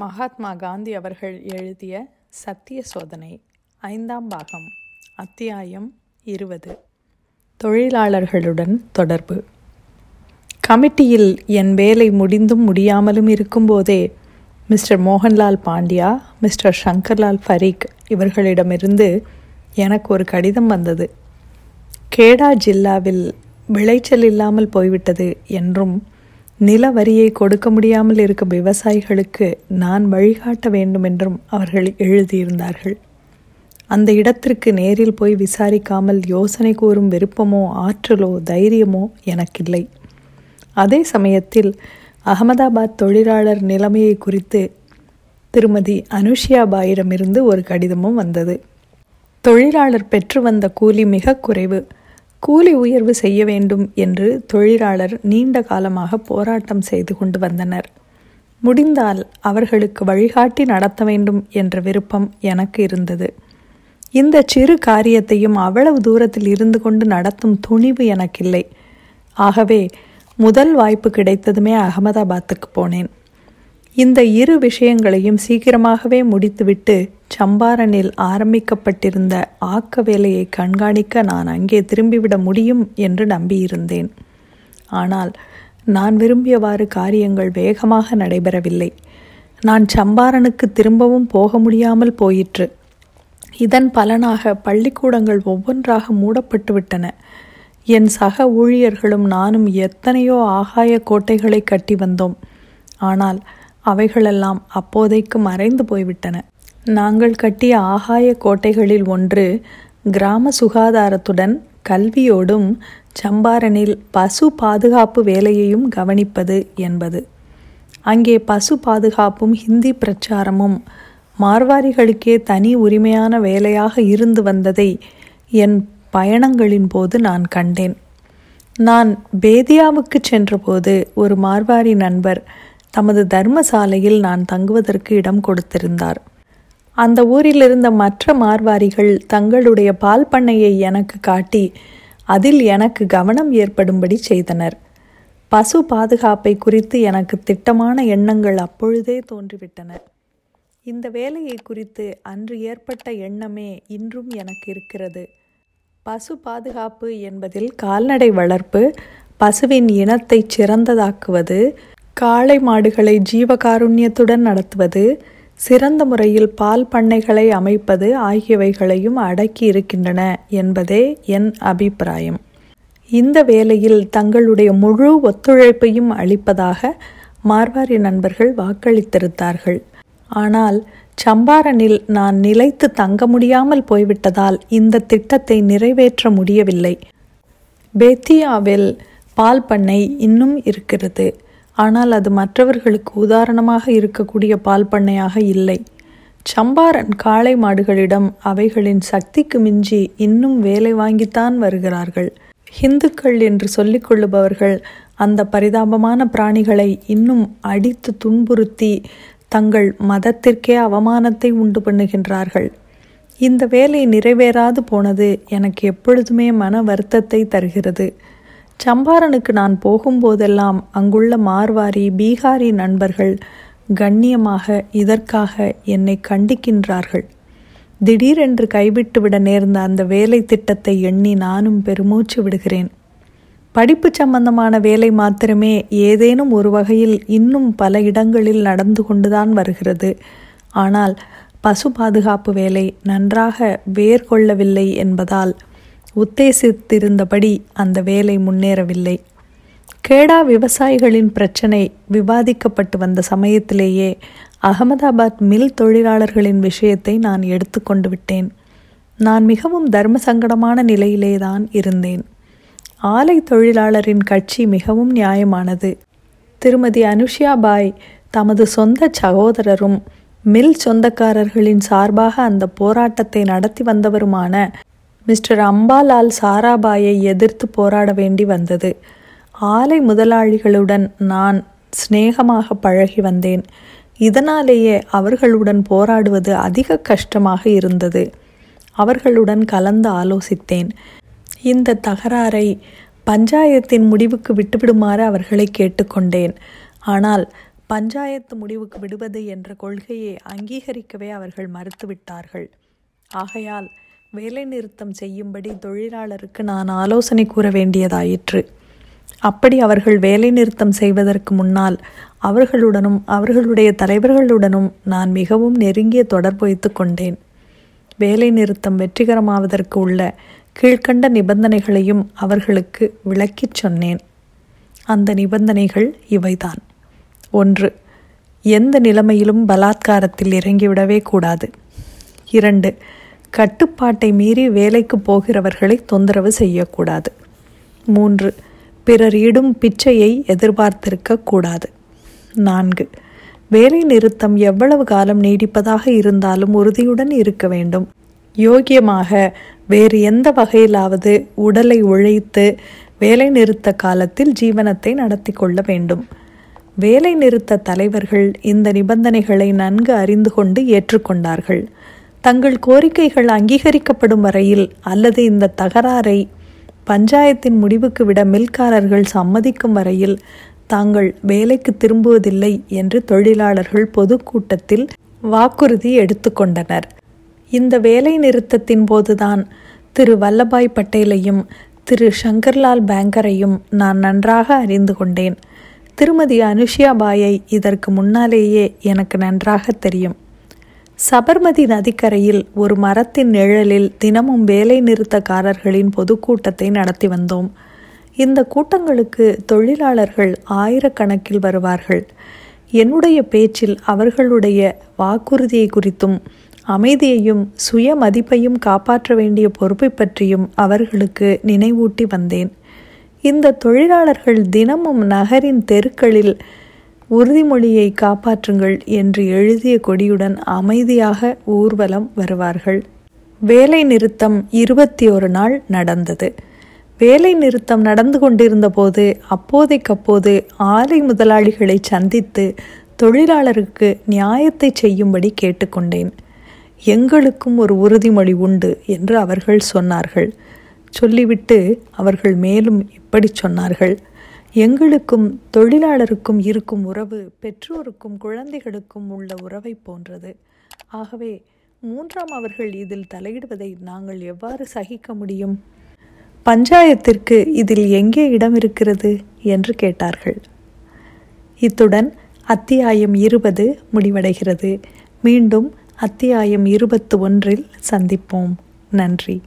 மகாத்மா காந்தி அவர்கள் எழுதிய சத்திய சோதனை ஐந்தாம் பாகம் அத்தியாயம் இருபது. தொழிலாளர்களுடன் தொடர்பு. கமிட்டியில் என் வேலை முடிந்தும் முடியாமலும் இருக்கும்போதே மிஸ்டர் மோகன்லால் பாண்டியா மிஸ்டர் சங்கர்லால் ஃபரீக் இவர்களிடமிருந்து எனக்கு ஒரு கடிதம் வந்தது. கேடா ஜில்லாவில் விளைச்சல் இல்லாமல் போய்விட்டது என்றும் நில வரியை கொடுக்க முடியாமல் இருக்கும் விவசாயிகளுக்கு நான் வழிகாட்ட வேண்டும் என்றும் அவர்கள் எழுதியிருந்தார்கள். அந்த இடத்திற்கு நேரில் போய் விசாரிக்காமல் யோசனை கூறும் விருப்பமோ ஆற்றலோ தைரியமோ எனக்கில்லை. அதே சமயத்தில் அகமதாபாத் தொழிலாளர் நிலைமையை குறித்து திருமதி அனுஷியாபாயிடமிருந்து ஒரு கடிதமும் வந்தது. தொழிலாளர் பெற்று வந்த கூலி மிக குறைவு. கூலி உயர்வு செய்ய வேண்டும் என்று தொழிலாளர் நீண்ட காலமாக போராட்டம் செய்து கொண்டு வந்தனர். முடிந்தால் அவர்களுக்கு வழிகாட்டி நடத்த வேண்டும் என்ற விருப்பம் எனக்கு இருந்தது. இந்த சிறு காரியத்தையும் அவ்வளவு தூரத்தில் இருந்து கொண்டு நடத்தும் துணிவு எனக்கில்லை. ஆகவே முதல் வாய்ப்பு கிடைத்ததுமே அகமதாபாத்துக்கு போனேன். இந்த இரு விஷயங்களையும் சீக்கிரமாகவே முடித்துவிட்டு சம்பாரனில் ஆரம்பிக்கப்பட்டிருந்த ஆக்க வேலையை கண்காணிக்க நான் அங்கே திரும்பிவிட முடியும் என்று நம்பியிருந்தேன். ஆனால் நான் விரும்பியவாறு காரியங்கள் வேகமாக நடைபெறவில்லை. நான் சம்பாரனுக்கு திரும்பவும் போக முடியாமல் போயிற்று. இதன் பலனாக பள்ளிக்கூடங்கள் ஒவ்வொன்றாக மூடப்பட்டுவிட்டன. என் சக ஊழியர்களும் நானும் எத்தனையோ ஆகாய கோட்டைகளை கட்டி வந்தோம். ஆனால் அவைகளெல்லாம் அப்போதைக்கு மறைந்து போய்விட்டன. நாங்கள் கட்டிய ஆகாய கோட்டைகளில் ஒன்று கிராம சுகாதாரத்துடன் கல்வியோடும் சம்பாரனில் பசு பாதுகாப்பு வேலையையும் கவனிப்பது என்பது. அங்கே பசு பாதுகாப்பும் ஹிந்தி பிரச்சாரமும் மார்வாரிகளுக்கே தனி உரிமையான வேலையாக இருந்து வந்ததை என் பயணங்களின் போது நான் கண்டேன். நான் பேதியாவுக்கு சென்றபோது ஒரு மார்வாரி நண்பர் தமது தர்மசாலையில் நான் தங்குவதற்கு இடம் கொடுத்திருந்தார். அந்த ஊரில் இருந்த மற்ற மார்வாரிகள் தங்களுடைய பால் பண்ணையை எனக்கு காட்டி அதில் எனக்கு கவனம் ஏற்படும்படி செய்தனர். பசு பாதுகாப்பை குறித்து எனக்கு திட்டமான எண்ணங்கள் அப்பொழுதே தோன்றிவிட்டன. இந்த வேலையை குறித்து அன்று ஏற்பட்ட எண்ணமே இன்றும் எனக்கு இருக்கிறது. பசு பாதுகாப்பு என்பதில் கால்நடை வளர்ப்பு பசுவின் இனத்தை சிறந்ததாக்குவது காளை மாடுகளை ஜீவகாருண்யத்துடன் நடத்துவது சிறந்த முறையில் பால் பண்ணைகளை அமைப்பது ஆகியவைகளையும் அடக்கி இருக்கின்றன என்பதே என் அபிப்பிராயம். இந்த வேலையில் தங்களுடைய முழு ஒத்துழைப்பையும் அளிப்பதாக மார்வாரி நண்பர்கள் வாக்களித்திருந்தார்கள். ஆனால் சம்பாரனில் நான் நிலைத்து தங்க முடியாமல் போய்விட்டதால் இந்த திட்டத்தை நிறைவேற்ற முடியவில்லை. பேத்தியாவில் பால் பண்ணை இன்னும் இருக்கிறது. ஆனால் அது மற்றவர்களுக்கு உதாரணமாக இருக்கக்கூடிய பால் பண்ணையாக இல்லை. சம்பாரன் காளை மாடுகளிடம் அவைகளின் சக்திக்கு மிஞ்சி இன்னும் வேலை வாங்கித்தான் வருகிறார்கள். ஹிந்துக்கள் என்று சொல்லிக் கொள்ளுபவர்கள் அந்த பரிதாபமான பிராணிகளை இன்னும் அடித்து துன்புறுத்தி தங்கள் மதத்திற்கே அவமானத்தை உண்டு பண்ணுகின்றார்கள். இந்த வேலை நிறைவேறாது போனது எனக்கு எப்பொழுதுமே மன வருத்தத்தை தருகிறது. சம்பாரனுக்கு நான் போகும்போதெல்லாம் அங்குள்ள மார்வாரி பீகாரி நண்பர்கள் கண்ணியமாக இதற்காக என்னை கண்டிக்கின்றார்கள். திடீரென்று கைவிட்டுவிட நேர்ந்த அந்த வேலை திட்டத்தை எண்ணி நானும் பெருமூச்சு விடுகிறேன். படிப்பு சம்பந்தமான வேலை மாத்திரமே ஏதேனும் ஒரு வகையில் இன்னும் பல இடங்களில் நடந்து கொண்டுதான் வருகிறது. ஆனால் பசு பாதுகாப்பு வேலை நன்றாக வேர் கொள்ளவில்லை என்பதால் உத்தேசித்திருந்தபடி அந்த வேலை முன்னேறவில்லை. கேடா விவசாயிகளின் பிரச்சனை விவாதிக்கப்பட்டு வந்த சமயத்திலேயே அகமதாபாத் மில் தொழிலாளர்களின் விஷயத்தை நான் எடுத்துக்கொண்டு விட்டேன். நான் மிகவும் தர்ம சங்கடமான நிலையிலே தான் இருந்தேன். ஆலை தொழிலாளரின் கட்சி மிகவும் நியாயமானது. திருமதி அனுஷியா பாய் தமது சொந்த சகோதரரும் மில் சொந்தக்காரர்களின் சார்பாக அந்த போராட்டத்தை நடத்தி வந்தவருமான மிஸ்டர் அம்பாலால் சாராபாயை எதிர்த்து போராட வேண்டி வந்தது. ஆலை முதலாளிகளுடன் நான் சிநேகமாக பழகி வந்தேன். இதனாலேயே அவர்களுடன் போராடுவது அதிக கஷ்டமாக இருந்தது. அவர்களுடன் கலந்து ஆலோசித்தேன். இந்த தகராறை பஞ்சாயத்தின் முடிவுக்கு விட்டுவிடுமாறு அவர்களை கேட்டுக்கொண்டேன். ஆனால் பஞ்சாயத்து முடிவுக்கு விடுவது என்ற கொள்கையை அங்கீகரிக்கவே அவர்கள் மறுத்துவிட்டார்கள். ஆகையால் வேலைநிறுத்தம் செய்யும்படி தொழிலாளருக்கு நான் ஆலோசனை கூற வேண்டியதாயிற்று. அப்படி அவர்கள் வேலைநிறுத்தம் செய்வதற்கு முன்னால் அவர்களுடனும் அவர்களுடைய தலைவர்களுடனும் நான் மிகவும் நெருங்கிய தொடர்பு வைத்து கொண்டேன். வேலை நிறுத்தம் வெற்றிகரமாவதற்கு உள்ள கீழ்கண்ட நிபந்தனைகளையும் அவர்களுக்கு விளக்கிச் சொன்னேன். அந்த நிபந்தனைகள் இவைதான். ஒன்று எந்த நிலைமையிலும் பலாத்காரத்தில் இறங்கிவிடவே கூடாது. இரண்டு கட்டுப்பாட்டை மீறி வேலைக்கு போகிறவர்களை தொந்தரவு செய்யக்கூடாது. மூன்று பிறர் இடும் பிச்சையை எதிர்பார்த்திருக்க கூடாது. நான்கு வேலை நிறுத்தம் எவ்வளவு காலம் நீடிப்பதாக இருந்தாலும் உறுதியுடன் இருக்க வேண்டும். யோகியமாக வேறு எந்த வகையிலாவது உடலை உழைத்து வேலை நிறுத்த காலத்தில் ஜீவனத்தை நடத்தி கொள்ள வேண்டும். வேலை நிறுத்த தலைவர்கள் இந்த நிபந்தனைகளை நன்கு அறிந்து கொண்டு ஏற்றுக்கொண்டார்கள். தங்கள் கோரிக்கைகள் அங்கீகரிக்கப்படும் வரையில் அல்லது இந்த தகராறை பஞ்சாயத்தின் முடிவுக்கு விட மில்காரர்கள் சம்மதிக்கும் வரையில் தாங்கள் வேலைக்கு திரும்புவதில்லை என்று தொழிலாளர்கள் பொதுக்கூட்டத்தில் வாக்குறுதி எடுத்துக்கொண்டனர் இந்த வேலை நிறுத்தத்தின் போதுதான் திரு. வல்லபாய் பட்டேலையும் திரு. சங்கர்லால் பேங்கரையும் நான் நன்றாக அறிந்து கொண்டேன். திருமதி அனுஷியா பாயை இதற்கு முன்னாலேயே எனக்கு நன்றாக தெரியும். சபர்மதி நதிக்கரையில் ஒரு மரத்தின் நிழலில் தினமும் வேலை நிறுத்தக்காரர்களின் பொதுக்கூட்டத்தை நடத்தி வந்தோம். இந்த கூட்டங்களுக்கு தொழிலாளர்கள் ஆயிரக்கணக்கில் வருவார்கள். என்னுடைய பேச்சில் அவர்களுடைய வாக்குறுதியை குறித்தும் அமைதியையும் சுய மதிப்பையும் காப்பாற்ற வேண்டிய பொறுப்பை பற்றியும் அவர்களுக்கு நினைவூட்டி வந்தேன். இந்த தொழிலாளர்கள் தினமும் நகரின் தெருக்களில் உறுதிமொழியை காப்பாற்றுங்கள் என்று எழுதிய கொடியுடன் அமைதியாக ஊர்வலம் வருவார்கள். வேலை நிறுத்தம் இருபத்தி ஒரு நாள் நடந்தது. வேலை நிறுத்தம் நடந்து கொண்டிருந்த போது அப்போதைக்கப்போது ஆலை முதலாளிகளை சந்தித்து தொழிலாளருக்கு நியாயத்தை செய்யும்படி கேட்டுக்கொண்டேன். எங்களுக்கும் ஒரு உறுதிமொழி உண்டு என்று அவர்கள் சொன்னார்கள். சொல்லிவிட்டு அவர்கள் மேலும் இப்படி சொன்னார்கள். எங்களுக்கும் தொழிலாளருக்கும் இருக்கும் உறவு பெற்றோருக்கும் குழந்தைகளுக்கும் உள்ள உறவை போன்றது. ஆகவே மூன்றாம் அவர்கள் இதில் தலையிடுவதை நாங்கள் எவ்வாறு சகிக்க முடியும்? பஞ்சாயத்திற்கு இதில் எங்கே இடம் இருக்கிறது? என்று கேட்டார்கள். இத்துடன் அத்தியாயம் இருபது முடிவடைகிறது. மீண்டும் அத்தியாயம் இருபத்து ஒன்றில் சந்திப்போம். நன்றி.